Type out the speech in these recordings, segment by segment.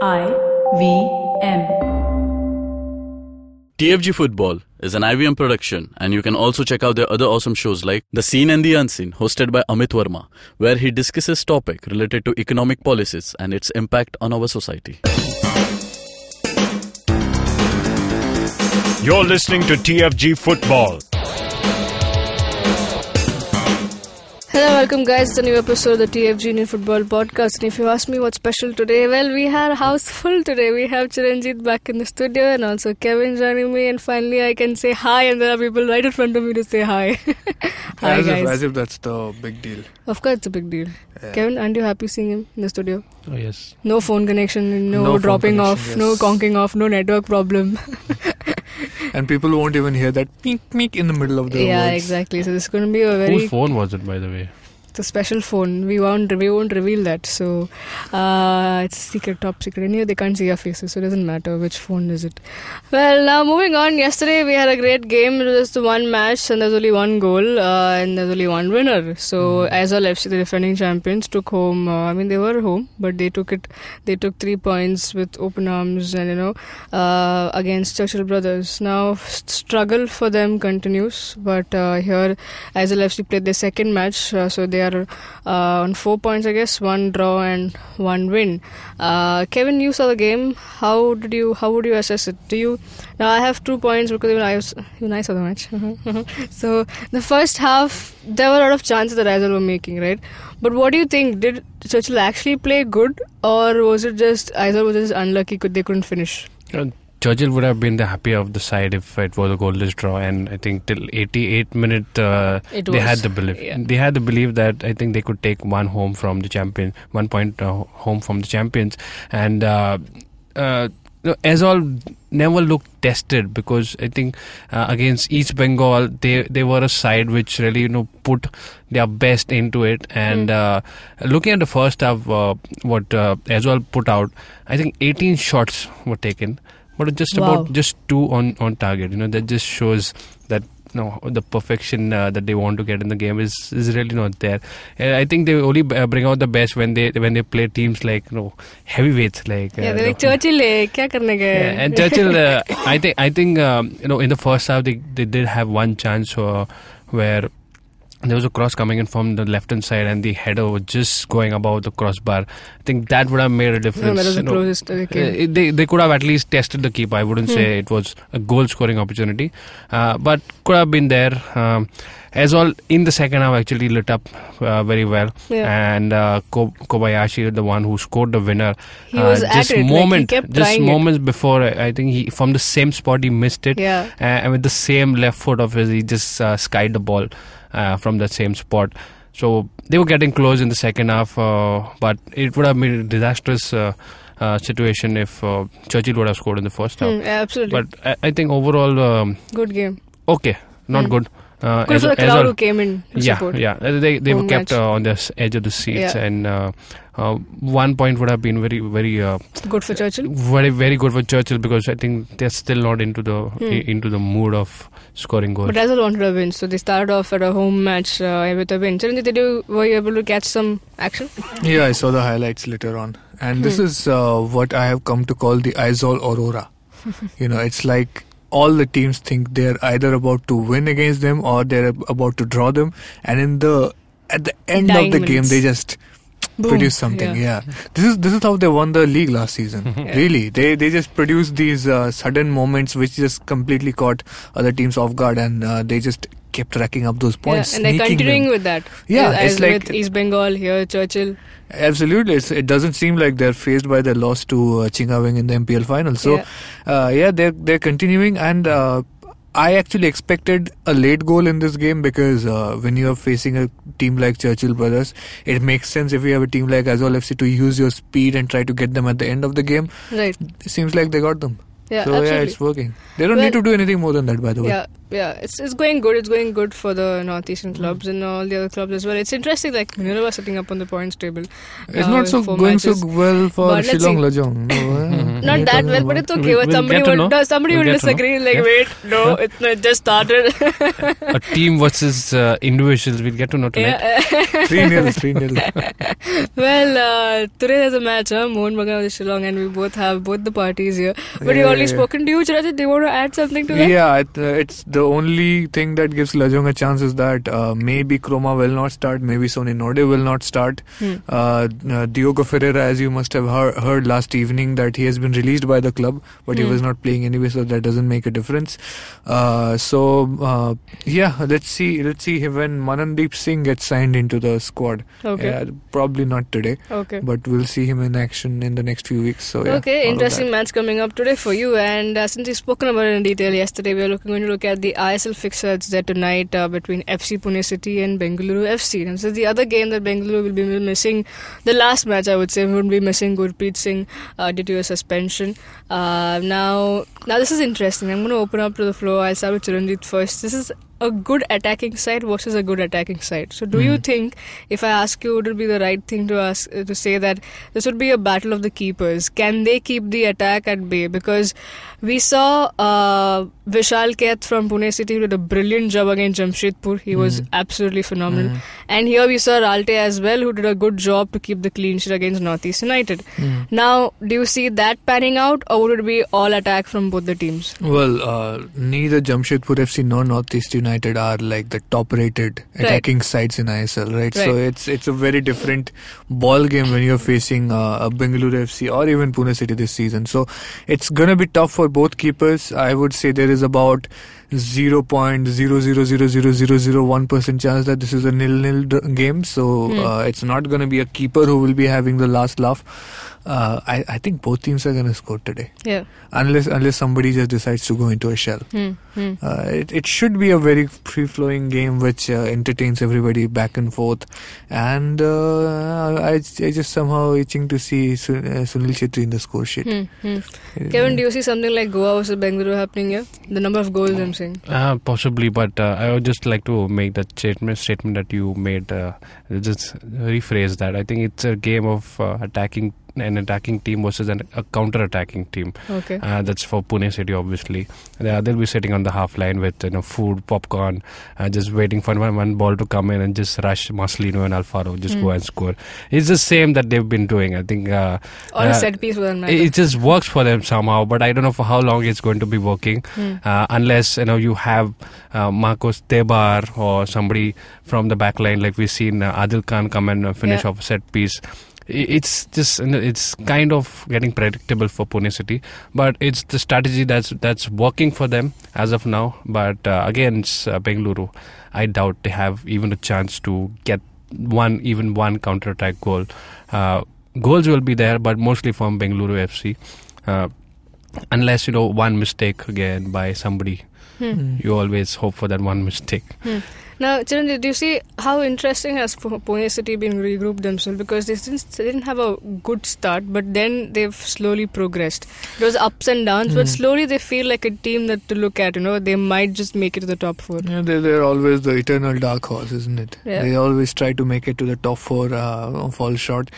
I V M. TFG Football is an IVM production, and you can also check out their other awesome shows like The Seen and the Unseen, hosted by Amit Varma, where he discusses topic related to economic policies and its impact on our society. You're listening to TFG Football. Hello, welcome guys. It's a new episode of the TFG Indian Football Podcast. And if you ask me what's special today, well, we had a house full today. We have Chiranjit back in the studio and also Kevin joining me. And finally, I can say hi, and there are people right in front of me to say hi. hi, as guys. If, as if that's the big deal. Of course, it's a big deal. Yeah. Kevin, aren't you happy seeing him in the studio? Oh yes. No phone connection, no, No dropping connection, off, no conking off, no network problem. And people won't even hear that meek meek in the middle of the yeah, words. exactly. So this is going to be a very Whose phone was it, by the way? It's a special phone. We won't we won't reveal that. So uh, it's secret, top secret. Anyway, they can't see our faces, so it doesn't matter which phone is it. Well, now moving on. Yesterday we had a great game. It was just one match, and there's only one goal, uh, and there's only one winner. So as Aizawl FC, the defending champions, took home. Uh, I mean, they were home, but they took it. They took three points with open arms, and you know, uh, against Churchill Brothers. Now struggle for them continues, but uh, here Aizawl FC played their second match, uh, so they are uh, on four points, I guess, one draw and one win. Uh, Kevin, you saw the game. How did you? How would you assess it? Do you? Now I have two points because even I was even I saw the match. so the first half, there were a lot of chances that Aizawl were making, right? But what do you think? Did Churchill actually play good, or was it just Aizawl was just unlucky? Could they couldn't finish? Uh, Churchill would have been the happier of the side if it was a goalless draw, and I think till 88 minute uh, they had the belief. yeah. They had the belief that I think they could take one home from the champion, one point uh, home from the champions, and uh, uh, Aizawl never looked tested because I think uh, against East Bengal they they were a side which really you know put their best into it and uh, looking at the first half uh, what uh, as well put out I think 18 shots were taken but just wow. about just two on on target. You know that just shows that no, the perfection uh, that they want to get in the game is is really not there. And I think they only b- bring out the best when they when they play teams like you know, heavyweights like uh, yeah, they're like Churchill, eh? yeah, and Churchill. Uh, I think I think um, you know in the first half they they did have one chance uh, where there was a cross coming in from the left hand side, and the header was just going above the crossbar. I think that would have made a difference. No, that was the you know. closest. Uh, they they could have at least tested the keeper. I wouldn't Hmm. say it was a goal scoring opportunity, uh, but could have been there. Um, Aizawl in the second half, actually lit up uh, very well, Yeah. and uh, Ko- Kobayashi, the one who scored the winner, He was uh, at just it, like, he moment, kept just trying it. moments before, I I think he from the same spot he missed it, Yeah. uh, and with the same left foot of his, he just uh, skied the ball uh, from that same spot. So they were getting close in the second half, uh, but it would have been a disastrous uh, uh, situation if uh, Churchill would have scored in the first half. Yeah, absolutely. But I, I think overall, um, Good game. okay, not Hmm. good. Uh, Good as for a- the as crowd all- who came in to yeah, support. yeah. They they were kept uh, on the edge of the seats, Yeah. and uh, uh, one point would have been very very uh, Good for Churchill. very very good for Churchill because I think they're still not into the Hmm. into the mood of scoring goals. But Aizawl wanted a win, so they started off at a home match uh, with a win. Chiranjit, did you were you able to catch some action? Yeah, I saw the highlights later on. And this Hmm. is uh, what I have come to call the Aizawl Aurora. you know, it's like all the teams think they're either about to win against them or they're about to draw them. And in the at the end of the game, they just Boom. produce something. Yeah. this is this is how they won the league last season. Yeah. Really, they they just produced these uh, sudden moments which just completely caught other teams off guard, and uh, they just kept racking up those Yeah, points. and they're continuing them. with that. Yeah, as it's like- with East Bengal here, Churchill. Absolutely, it's, it doesn't seem like they're phased by their loss to uh, Chhinga Veng in the MPL final. So, Yeah. uh, yeah, they're they're continuing, and uh, I actually expected a late goal in this game because uh, when you are facing a team like Churchill Brothers, it makes sense if you have a team like Aizawl FC to use your speed and try to get them at the end of the game. Right. It seems like they got them. Yeah, so absolutely. yeah, it's working. They don't Well- need to do anything more than that, by the way. Yeah, yeah, it's it's going good. It's going good for the northeastern clubs and all the other clubs as well. It's interesting, like Minerva sitting up on the points table. It's uh, not so four going matches. so well for But Shillong see. Lajong. No, eh? not that well, but it's okay. We'll- but we'll somebody get to would know. no, somebody We'll would get to know. disagree. Like, Yeah. wait, no, it's not, it just started. a team versus uh, individuals. We'll get to know tonight. yeah. 3 0, 3 0. well, uh, today there's a match, huh? Mohun Bagan versus Shillong, and we both have both the parties here. But Yeah, we already yeah, yeah. spoken to you, Chiranjit. Do you want to add something to that? Yeah, it, uh, it's the only thing that gives Lajong a chance is that uh, maybe Chroma will not start, maybe Sony Norde will not start. Hmm. Uh, uh, Diogo Ferreira, as you must have heard, heard last evening, that he has been released by the club, but he Hmm. was not playing anyway, so that doesn't make a difference. Uh, so uh, yeah, let's see, let's see when Manandeep Singh gets signed into the squad. Okay. Probably not today, Okay. but we'll see him in action in the next few weeks. So yeah, okay, interesting match coming up today for you. And uh, since we've spoken about it in detail yesterday, we are looking, going to look at the ISL fixtures there tonight uh, between FC Pune City and Bengaluru FC. And is the other game that Bengaluru will be missing. The last match, I would say, would be missing Gurpreet Singh uh, due to a suspension. Uh, now, now this is interesting. I'm going to open up to the floor. I'll start with Chiranjit first. This is a good attacking side versus a good attacking side. So, do you Hmm. think, if I ask you, would it be the right thing to ask uh, to say that this would be a battle of the keepers? Can they keep the attack at bay? Because we saw uh, Vishal Kaith from Pune City who did a brilliant job against Jamshedpur. He was Hmm. absolutely phenomenal. Mm. And here we saw Ralte as well, who did a good job to keep the clean sheet against Northeast United. Mm. Now, do you see that panning out, or would it be all attack from both the teams? Well, uh, neither Jamshedpur FC nor Northeast United are like the top-rated Right. attacking sides in ISL, right? So it's it's a very different ball game when you're facing uh, a Bengaluru FC or even Pune City this season. So it's gonna be tough for both keepers. I would say there is about zero point zero zero zero zero zero zero one percent chance that this is a nil-nil game. So Hmm. uh, it's not gonna be a keeper who will be having the last laugh. Uh, I, I think both teams are gonna score today, Yeah. unless unless somebody just decides to go into a shell. Hmm. Hmm. Uh, it, it should be a very free flowing game which uh, entertains everybody back and forth. And uh, I, I just somehow itching to see Su- uh, Sunil Chhetri in the score sheet. Hmm. Hmm. Kevin, do you see something like Goa versus Bengaluru happening here? The number of goals I'm saying. Uh, possibly, but uh, I would just like to make that statement statement that you made. Uh, just rephrase that. I think it's a game of uh, attacking an attacking team versus an, a counter-attacking team. Okay. Uh, that's for Pune City, obviously. They, they'll be sitting on the half line with you know food, popcorn, uh, just waiting for one, one ball to come in and just rush Marcelino and Alfaro, just Hmm. go and score. It's the same that they've been doing. I think. Uh, Or a uh, set piece matter. it it just works for them somehow, but I don't know for how long it's going to be working. Hmm. Uh, unless you know you have uh, Marcos Tebar or somebody from the back line, like we've seen uh, Adil Khan come and uh, finish Yeah. off a set piece. It's just it's kind of getting predictable for Pune City, but it's the strategy that's that's working for them as of now. But uh, against uh, Bengaluru, I doubt they have even a chance to get one even one counter attack goal. Uh, goals will be there, but mostly from Bengaluru FC. Uh, unless you know one mistake again by somebody, Hmm. you always hope for that one mistake. Now, Chiranjit, do you see how interesting has Pune City been regrouped themselves? Because they didn't, they didn't have a good start, but then they've slowly progressed. There was ups and downs, but Hmm. slowly they feel like a team that to look at. You know, they might just make it to the top four. Yeah, they're, they're always the eternal dark horse, isn't it? Yeah. They always try to make it to the top four, uh, fall short.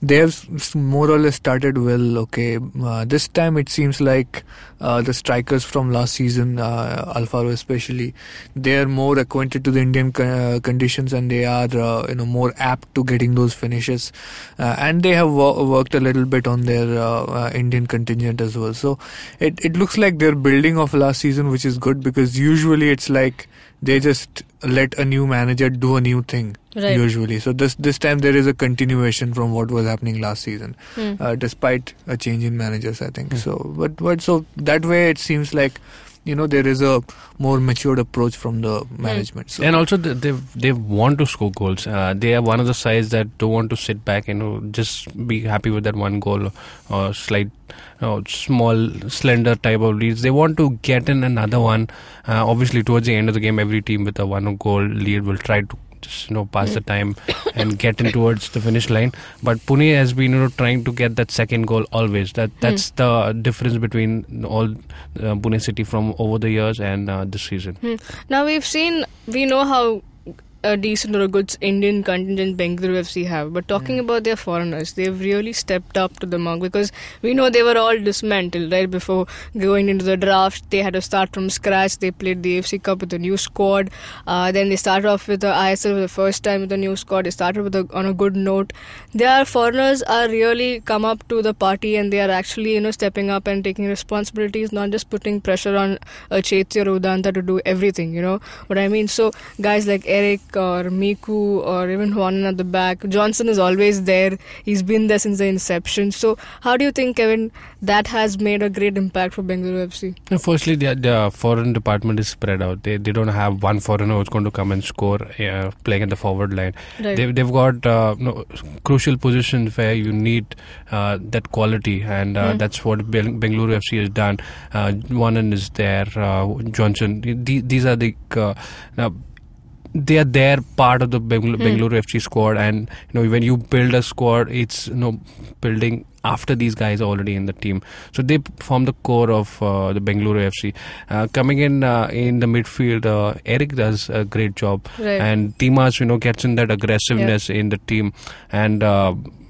They have more or less started well. Okay, uh, this time it seems like uh, the strikers from last season, uh, Alfaro especially, they are more acquainted to the Indian co- uh, conditions and they are uh, you know more apt to getting those finishes. Uh, and they have wo- worked a little bit on their uh, uh, Indian contingent as well. So it it looks like they're building off last season, which is good because usually it's like they just let a new manager do a new thing Right. usually so this this time there is a continuation from what was happening last season Hmm. uh, despite a change in managers i think Hmm. so but but so that way it seems like you know there is a more matured approach from the management so and also they they they want to score goals. Uh, they are one of the sides that don't want to sit back and you know, just be happy with that one goal or slight, you know, small, slender type of leads. They want to get in another one. Uh, obviously, towards the end of the game, every team with a one goal lead will try to just you know pass the time and get in towards the finish line. But Pune has been you know trying to get that second goal always. That that's the difference between all uh, Pune City from over the years and uh, this season. Now we've seen, we know how a decent or a good Indian contingent Bengaluru FC have. But talking hmm. about their foreigners, they've really stepped up to the mark because we know they were all dismantled right before going into the draft. They had to start from scratch. They played the AFC Cup with a new squad. Uh, then they started off with the ISL for the first time with a new squad. They started with a, on a good note. Their foreigners are really come up to the party and they are actually you know stepping up and taking responsibilities, not just putting pressure on uh, a Chhetri or Udanta to do everything. You know what I mean? So guys like Eric or Miku or even Juan at the back, Johnson is always there. He's been there since the inception. So how do you think, Kevin, that has made a great impact for Bengaluru FC? No, firstly, the, the foreign department is spread out. They they don't have one foreigner who's going to come and score uh, playing at the forward line. Right. They've, they've got uh, no, crucial positions where you need uh, that quality, and uh, Hmm. that's what Beng- Bengaluru FC has done. Uh, Juanan is there, uh, Johnson. The- These are the uh, now, they are there part of the Bengal- Hmm. Bengaluru FC squad, and you know when you build a squad, it's you know building after these guys are already in the team. So they form the core of uh, the Bengaluru FC. Uh, coming in uh, in the midfield, uh, Eric does a great job, Right. and Dimas you know gets in that aggressiveness in the team, and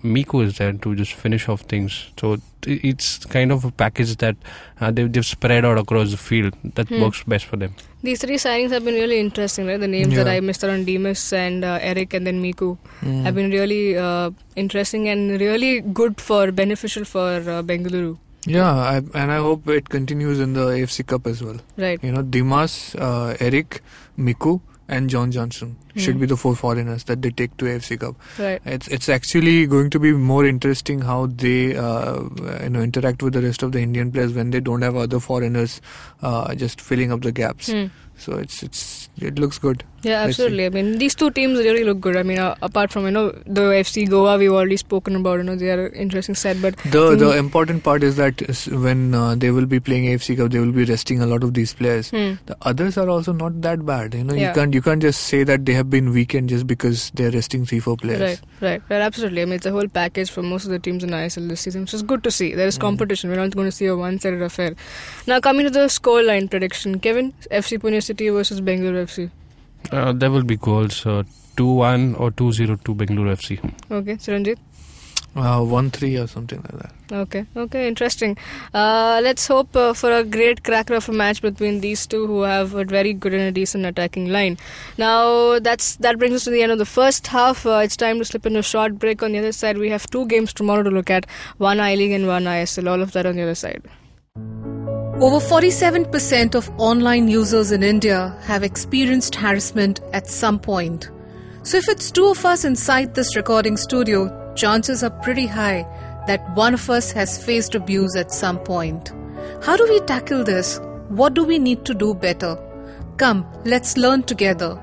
Miku is there to just finish off things. So it's kind of a package that uh, they've, they've spread out across the field that Hmm. works best for them. These three signings have been really interesting, right? The names that Yeah. I missed on Dimas and uh, Eric and then Miku Mm. have been really uh, interesting and really good for beneficial for uh, Bengaluru, Yeah, I, and I hope it continues in the AFC Cup as well. right? You know, Dimas, uh, Eric, Miku, and John Johnson should Hmm. be the four foreigners that they take to AFC Cup. Right. It's it's actually going to be more interesting how they uh, you know interact with the rest of the Indian players when they don't have other foreigners uh, just filling up the gaps. Hmm. So it's it's it looks good. Yeah, absolutely. I mean, these two teams really look good. I mean, uh, apart from you know the FC Goa, we've already spoken about. You know, they are an interesting set, but The the Mm. important part is that when uh, they will be playing AFC Cup, they will be resting a lot of these players. hmm, The others are also not that bad. You know, Yeah. you can't you can't just say that they have been weakened just because they're resting three four players. right, right, right, absolutely. I mean, it's a whole package for most of the teams in ISL this season, which is good to see. There is Mm. competition. We're not going to see a one-sided affair. Now, coming to the scoreline prediction, Kevin, FC Pune City versus Bengaluru FC. Uh, there will be goals uh, 2 1 or 2 0 to Bengaluru FC. Okay, Chiranjit. Uh, one three or something like that. Okay, okay, interesting. Uh, let's hope uh, for a great cracker of a match between these two who have a very good and a decent attacking line. Now, that's that brings us to the end of the first half. Uh, it's time to slip into a short break. On the other side, we have two games tomorrow to look at one I League and one ISL. All of that on the other side. Over 47% of online users in India have experienced harassment at some point. So, if it's two of us inside this recording studio, chances are pretty high that one of us has faced abuse at some point. How do we tackle this? What do we need to do better? Come, let's learn together.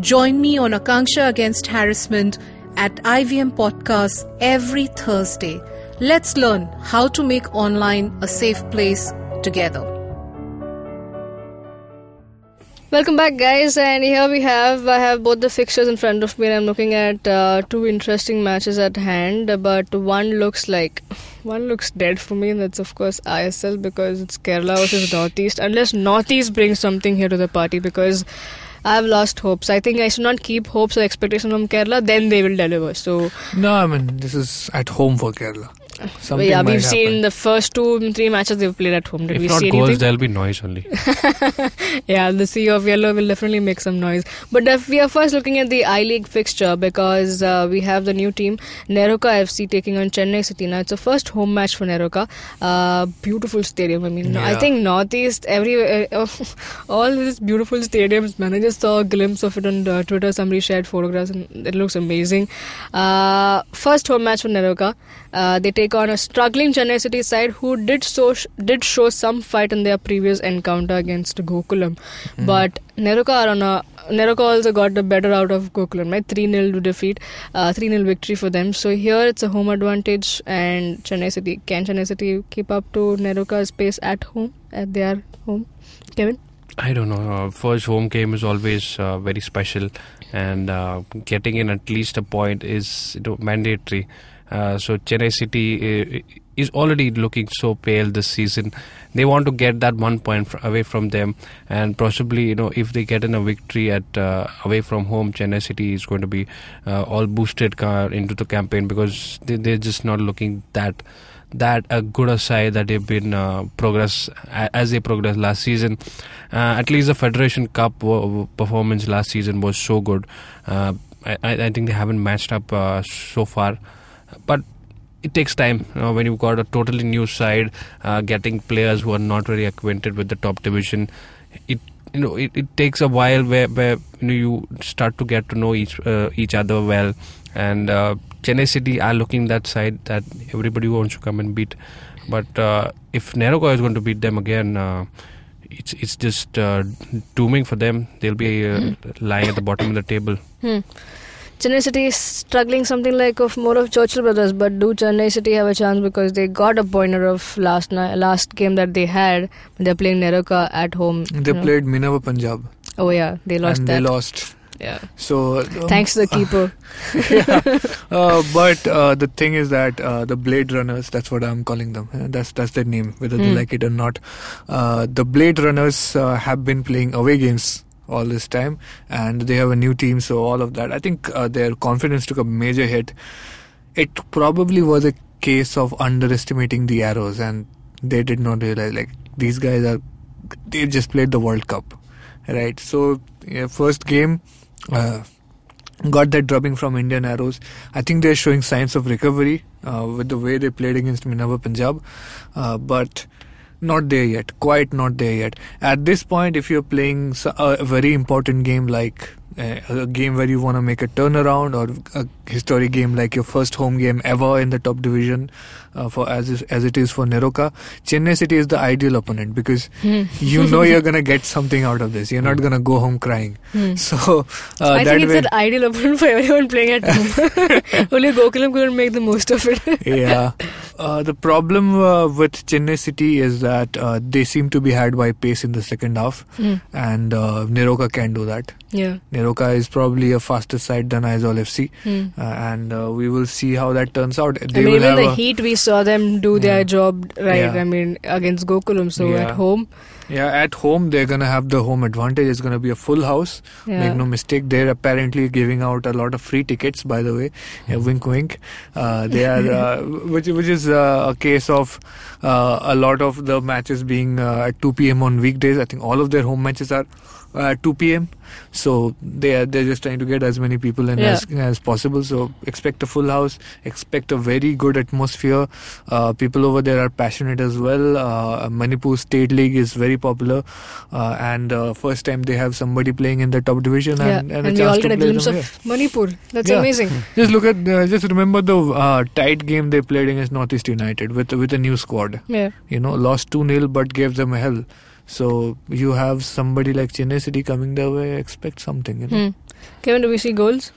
Join me on Akanksha Against Harassment at IVM Podcast every Thursday. Let's learn how to make online a safe place together. Welcome back, guys, and here we have I have both the fixtures in front of me, and I'm looking at uh, two interesting matches at hand. But one looks like one looks dead for me, and that's of course ISL because it's Kerala versus Northeast. Unless Northeast brings something here to the party, because I've lost hopes. I think I should not keep hopes or expectations from Kerala. Then they will deliver. So No, I mean this is at home for Kerala. Something yeah, we've seen happen. the first two, three matches they've played at home. Did if we not see goals, anything? there'll be noise only. yeah, the sea of yellow will definitely make some noise. But if we are first looking at the I League fixture because uh, we have the new team NEROCA FC taking on Chennai City. Now it's a first home match for NEROCA. Uh, beautiful stadium. I mean, I think Northeast every uh, all these beautiful stadiums. Man, I just saw a glimpse of it on uh, Twitter. Somebody shared photographs and it looks amazing. Uh, first home match for NEROCA. Uh, they take on a struggling Chennai City side who did so did show some fight in their previous encounter against Gokulam, but NEROCA are on a NEROCA also got the better out of Gokulam, right? 3 0 to defeat, uh, 3 0 victory for them. So here it's a home advantage, and Chennai City can Chennai City keep up to NEROCA's pace at home, at their home? Kevin? I don't know. Uh, first home game is always uh, very special, and uh, getting in at least a point is you know, mandatory. Uh, so Chennai City, uh, is already looking so pale this season. They want to get that one point fr- away from them, and possibly, you know, if they get in a victory at uh, away from home, Chennai City is going to be uh, all boosted car into the campaign because they, they're just not looking that that a good a side that they've been uh, progress as they progress last season. Uh, at least the Federation Cup w- performance last season was so good. Uh, I, I think they haven't matched up uh, so far, but it takes time you know, when you've got a totally new side, uh, getting players who are not very acquainted with the top division. It you know it, it takes a while where, where you know you start to get to know each uh, each other well. And uh, Chennai City are looking that side that everybody wants to come and beat. But uh, if NEROCA is going to beat them again uh, it's it's just uh, dooming for them. They'll be uh, lying at the bottom of the table. Hmm. Chennai City is struggling something like of more of Churchill brothers, but do Chennai City have a chance because they got a pointer of last night, last game that they had when they're playing NEROCA at home. They you know? played Minerva Punjab Oh yeah, they lost and that. they lost. Yeah. So um, Thanks to the keeper. yeah. Uh, but uh, the thing is that uh, the Blade Runners, that's what I'm calling them. Uh, that's that's their name, whether they Hmm. like it or not. Uh, the Blade Runners uh, have been playing away games all this time, and they have a new team. So all of that, I think uh, their confidence took a major hit. It probably was a case of underestimating the arrows, and they did not realize like these guys are. They just played the World Cup, right? So yeah, first game. Uh, got that drubbing from Indian Arrows. I think they're showing signs of recovery uh, with the way they played against Minerva Punjab, uh, but not there yet. Quite not there yet. At this point, if you're playing a very important game like uh, a game where you want to make a turnaround or a historic game like your first home game ever in the top division uh, for as is, as it is for NEROCA, Chennai City is the ideal opponent because Hmm. you know you're gonna get something out of this. You're not gonna go home crying. Hmm. So uh, I that think it's way, an ideal opponent for everyone playing at home. Only Gokulam couldn't make the most of it. yeah. Uh, the problem uh, with Chennai City is that uh, they seem to be had by pace in the second half, Hmm. and uh, NEROCA can do that. Yeah. NEROCA is probably a faster side than Aizawl FC, Hmm. uh, and uh, we will see how that turns out. They I mean, will even have the Heat, we saw them do their job right. I mean, against Gokulam. So at home, yeah, at home they're gonna have the home advantage. It's gonna be a full house. yeah. Make no mistake, they're apparently giving out a lot of free tickets. By the way, yeah, wink, wink. Uh, they are, uh, which which is uh, a case of uh, a lot of the matches being uh, at 2 p.m. on weekdays. I think all of their home matches are uh, 2 p.m. So they are they're just trying to get as many people in Yeah. as, as possible. So expect a full house. Expect a very good atmosphere. Uh, people over there are passionate as well. Uh, Manipur State League is very popular, uh, and uh, first time they have somebody playing in the top division yeah. and, And, and, a we chance all get a glimpse of here. Manipur. That's Yeah. amazing. Just look at uh, just remember the uh, tight game they played against Northeast United with with a new squad. Yeah. You know, lost two 0 but gave them a hell. So you have somebody like Chennai City coming their way. Expect something. You know. Hmm. Kevin, do we see goals?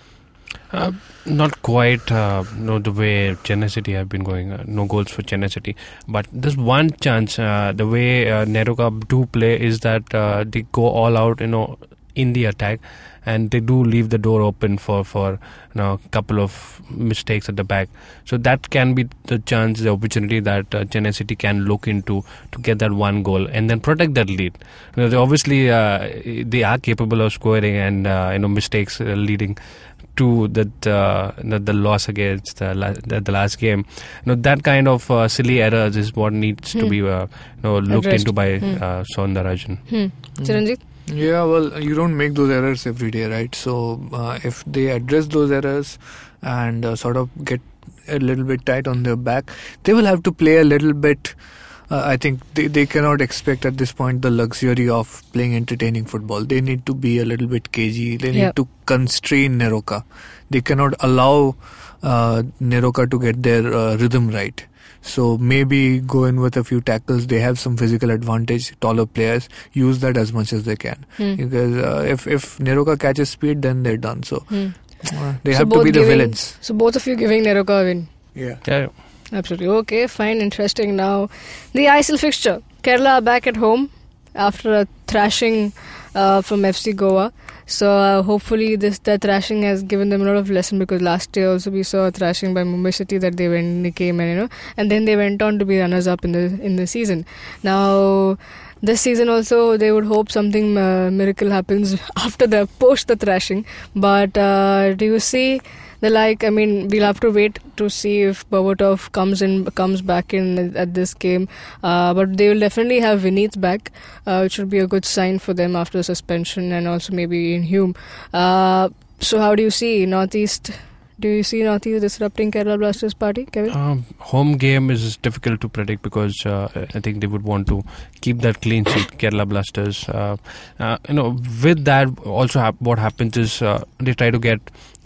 Uh, not quite uh, no the way Chennai City have been going. Uh, no goals for Chennai City, but there's one chance. Uh, the way uh, NEROCA do play is that uh, they go all out, you know, in the attack, and they do leave the door open for for you know a couple of mistakes at the back. So that can be the chance, the opportunity that uh, Chennai City can look into to get that one goal and then protect that lead. You know, they obviously uh, they are capable of scoring and uh, you know mistakes uh, leading to that uh, the, the loss against la- the, the last game. You know that kind of uh, silly errors is what needs to Hmm. be uh, you know looked Addressed. into by Hmm. uh, Soundararajan. Hmm. Chiranjit? Yeah, well, you don't make those errors every day, right? So uh, if they address those errors and uh, sort of get a little bit tight on their back, they will have to play a little bit. Uh, I think they, they cannot expect at this point the luxury of playing entertaining football. They need to be a little bit cagey. They need Yeah. to constrain NEROCA. They cannot allow uh, NEROCA to get their uh, rhythm right. So maybe go in with a few tackles. They have some physical advantage, taller players. Use that as much as they can. Hmm. Because uh, if if NEROCA catches speed, then they're done. So Hmm. uh, they So have to both be the giving- villains. So both of you giving NEROCA a win. Yeah. Yeah, Absolutely. Okay, fine, interesting. Now, the ISL fixture. Kerala are back at home after a thrashing uh, from FC Goa. So uh, hopefully this the thrashing has given them a lot of lesson because last year also we saw a thrashing by Mumbai City that they went they came and you know and then they went on to be runners up in the in the season. Now this season also they would hope something uh, miracle happens after the post the thrashing. But uh, do you see? The like. I mean, we'll have to wait to see if Berbatov comes in, comes back in at this game. Uh, but they will definitely have Vineet back, uh, which would be a good sign for them after the suspension and also maybe in Hume. Uh, so, how do you see Northeast? Do you see Northeast disrupting Kerala Blasters party, Kevin? Um, home game is difficult to predict because uh, I think they would want to keep that clean sheet, Kerala Blasters. Uh, uh, you know, with that, also hap- what happens is uh, they try to get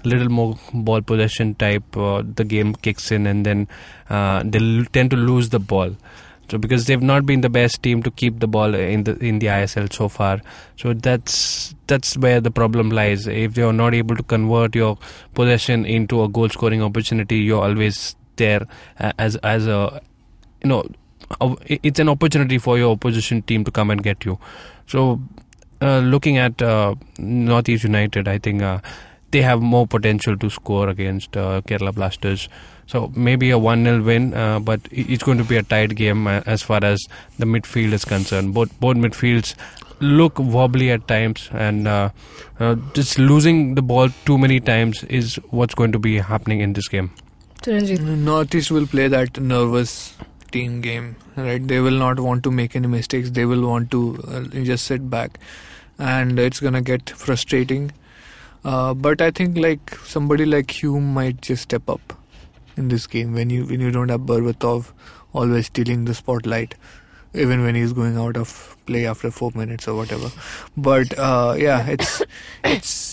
little more ball possession type. Uh, the game kicks in, and then uh, they tend to lose the ball. So because they've not been the best team to keep the ball in the in the ISL so far, so that's that's where the problem lies. If are not able to convert your possession into a goal scoring opportunity, you're always there uh, as as a you know it's an opportunity for your opposition team to come and get you. So uh, looking at uh, Northeast United, I think uh, they have more potential to score against uh, Kerala Blasters. So maybe a 1 0 win, uh, but it's going to be a tight game uh, as far as the midfield is concerned. Both both midfields look wobbly at times, and uh, uh, just losing the ball too many times is what's going to be happening in this game. Chiranjeev. Northeast will play that nervous team game, right? They will not want to make any mistakes. They will want to uh, just sit back, and it's gonna get frustrating. Uh, but I think like somebody like Hume might just step up in this game when you when you don't have Berbatov always stealing the spotlight, even when he's going out of play after four minutes or whatever. But uh, yeah, it's it's.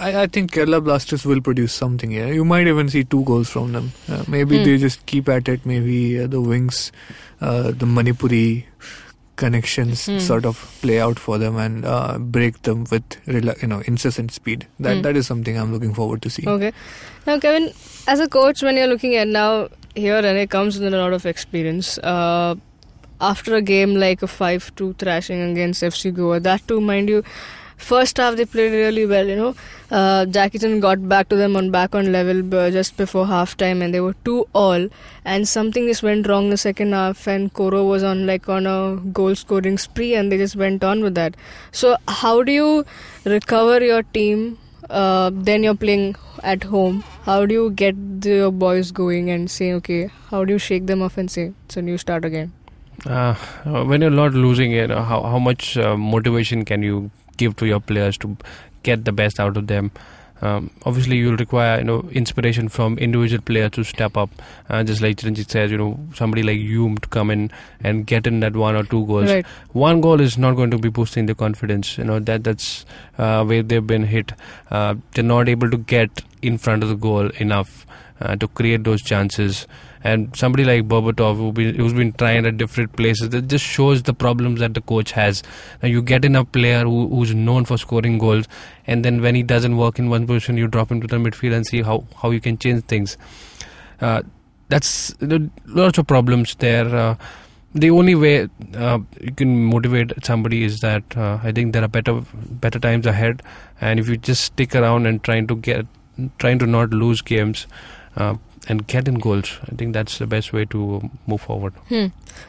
I, I think Kerala Blasters will produce something here. You might even see two goals from them. Uh, maybe Hmm. they just keep at it. Maybe uh, the wings, uh, the Manipuri connections Hmm. sort of play out for them and uh, break them with you know incessant speed. That Hmm. that is something I'm looking forward to see. Okay. Now, Kevin, as a coach, when you're looking at now here, and it comes with a lot of experience. Uh, after a game like a 5-2 thrashing against FC Goa, that too, mind you, first half they played really well. You know, uh, Jackson got back to them on back on level just before half time, and they were two all. And something just went wrong in the second half, and Coro was on like on a goal scoring spree, and they just went on with that. So, how do you recover your team? Uh, then you're playing at home. How do you get the, your boys going and say, okay, how do you shake them off and say it's a new start again? Uh, uh, when you're not losing it, uh, how how much uh, motivation can you give to your players to get the best out of them? Um, obviously, you'll require you know inspiration from individual players to step up. Uh, just like Chiranjit says, you know somebody like Hume to come in and get in that one or two goals. Right. One goal is not going to be boosting the confidence. You know that that's uh, where they've been hit. Uh, they're not able to get in front of the goal enough uh, to create those chances. And somebody like Berbatov, who be, who's been trying at different places, that just shows the problems that the coach has. Now you get in a player who, who's known for scoring goals, and then when he doesn't work in one position, you drop him to the midfield and see how, how you can change things. Uh, that's lots of problems there. Uh, the only way uh, you can motivate somebody is that uh, I think there are better better times ahead, and if you just stick around and trying to get trying to not lose games uh, and get in goals, I think that's the best way to move forward. Hmm.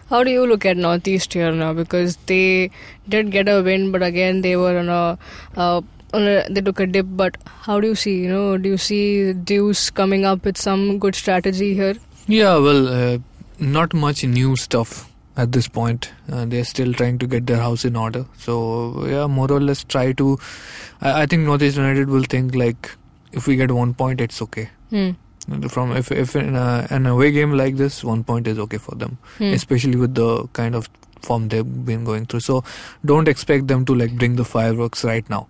How do you look at Northeast here now? Because they did get a win, but again they were on a, uh, on a they took a dip. But how do you see? You know, do you see Deus coming up with some good strategy here? Yeah, well, uh, not much new stuff at this point. Uh, they're still trying to get their house in order. So yeah, more or less try to. I, I think Northeast United will think like if we get one point, it's okay. Hmm. From if if in a, an away game like this, one point is okay for them, Hmm. especially with the kind of form they've been going through. So don't expect them to like bring the fireworks right now.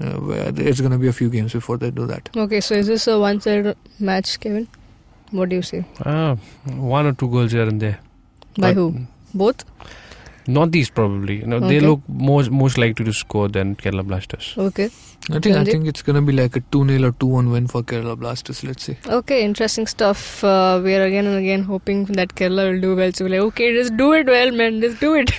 Uh, it's going to be a few games before they do that. Okay, so is this a one-sided match, Kevin? What do you say? Uh, one or two goals here and there. By But- who? Both? Northeast probably. You know, they look most most likely to score than Kerala Blasters. Okay. I think I think it's gonna be like a two 0 or two one win for Kerala Blasters. Let's see. Okay, interesting stuff. Uh, we are again and again hoping that Kerala will do well. So we're like, okay, just do it well, man. Just do it.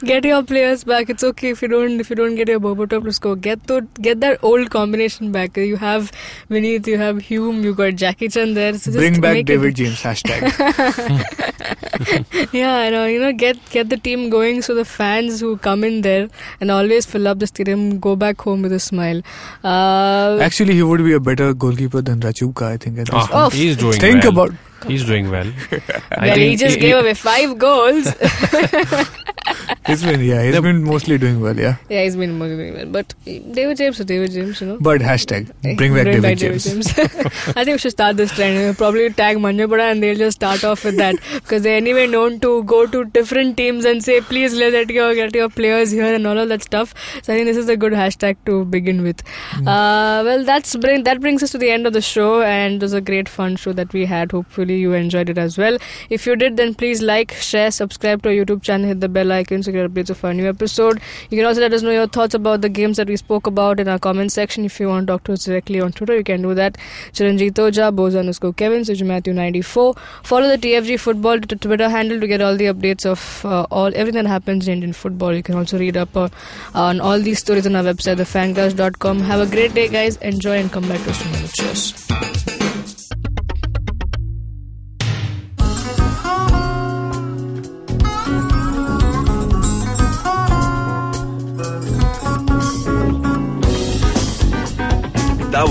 get your players back. It's okay if you don't if you don't get your Berbatov to score. Get to get that old combination back. You have Vineet, you have Hume, you got Jackichand there. So just Bring back David It, James hashtag. yeah, I know. You know, get get the team going so the fans who come in there and always fill up the stadium go back home with a smile. Uh, Actually, he would be a better goalkeeper than Rachubka. I think. At this Ah, point. Oh, he's doing Think well. about He's doing well. I well, he think just gave away five goals. he's been yeah he's been mostly doing well yeah. yeah, he's been mostly doing well. But David James is David James, you know. But hashtag bring back David James. I think we should start this trend. We'll probably tag Manjapada and they'll just start off with that because they're anyway known to go to different teams and say, please let your get your players here and all of that stuff. So I think this is a good hashtag to begin with. Uh, well, that's bring that brings us to the end of the show, and it was a great fun show that we had. Hopefully, you enjoyed it as well. If you did, then please like, share, subscribe to our YouTube channel, hit the bell icon so you updates of our new episode. You can also let us know your thoughts about the games that we spoke about in our comment section. If you want to talk to us directly on Twitter, you can do that. Chiranjit Oja, Boza underscore Kevin, Matthew 94. Follow the TFG football Twitter handle to get all the updates of uh, all everything that happens in Indian football. You can also read up uh, on all these stories on our website, thefangarage.com. Have a great day, guys. Enjoy and come back to us tomorrow. Cheers.